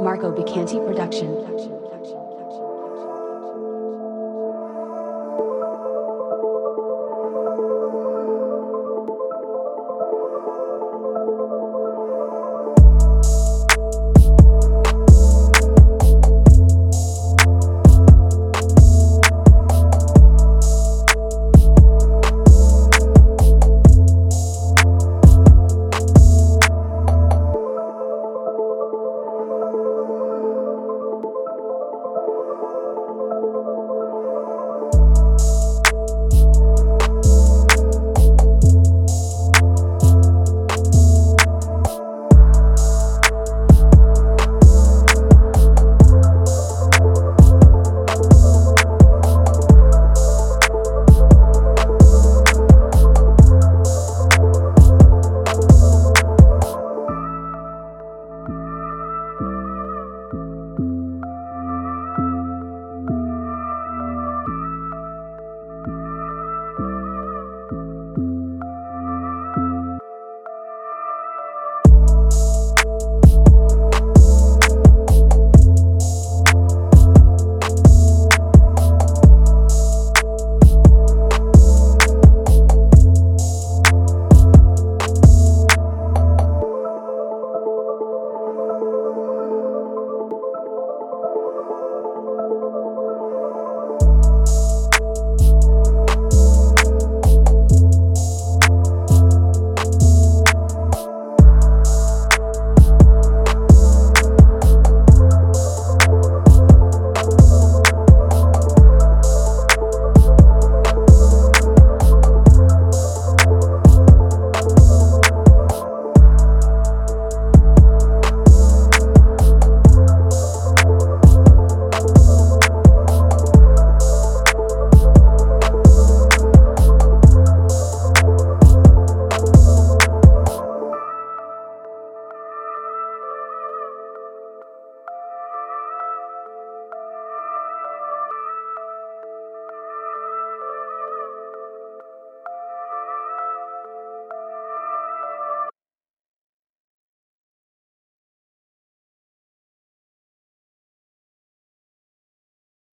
Marco Bicanti Production.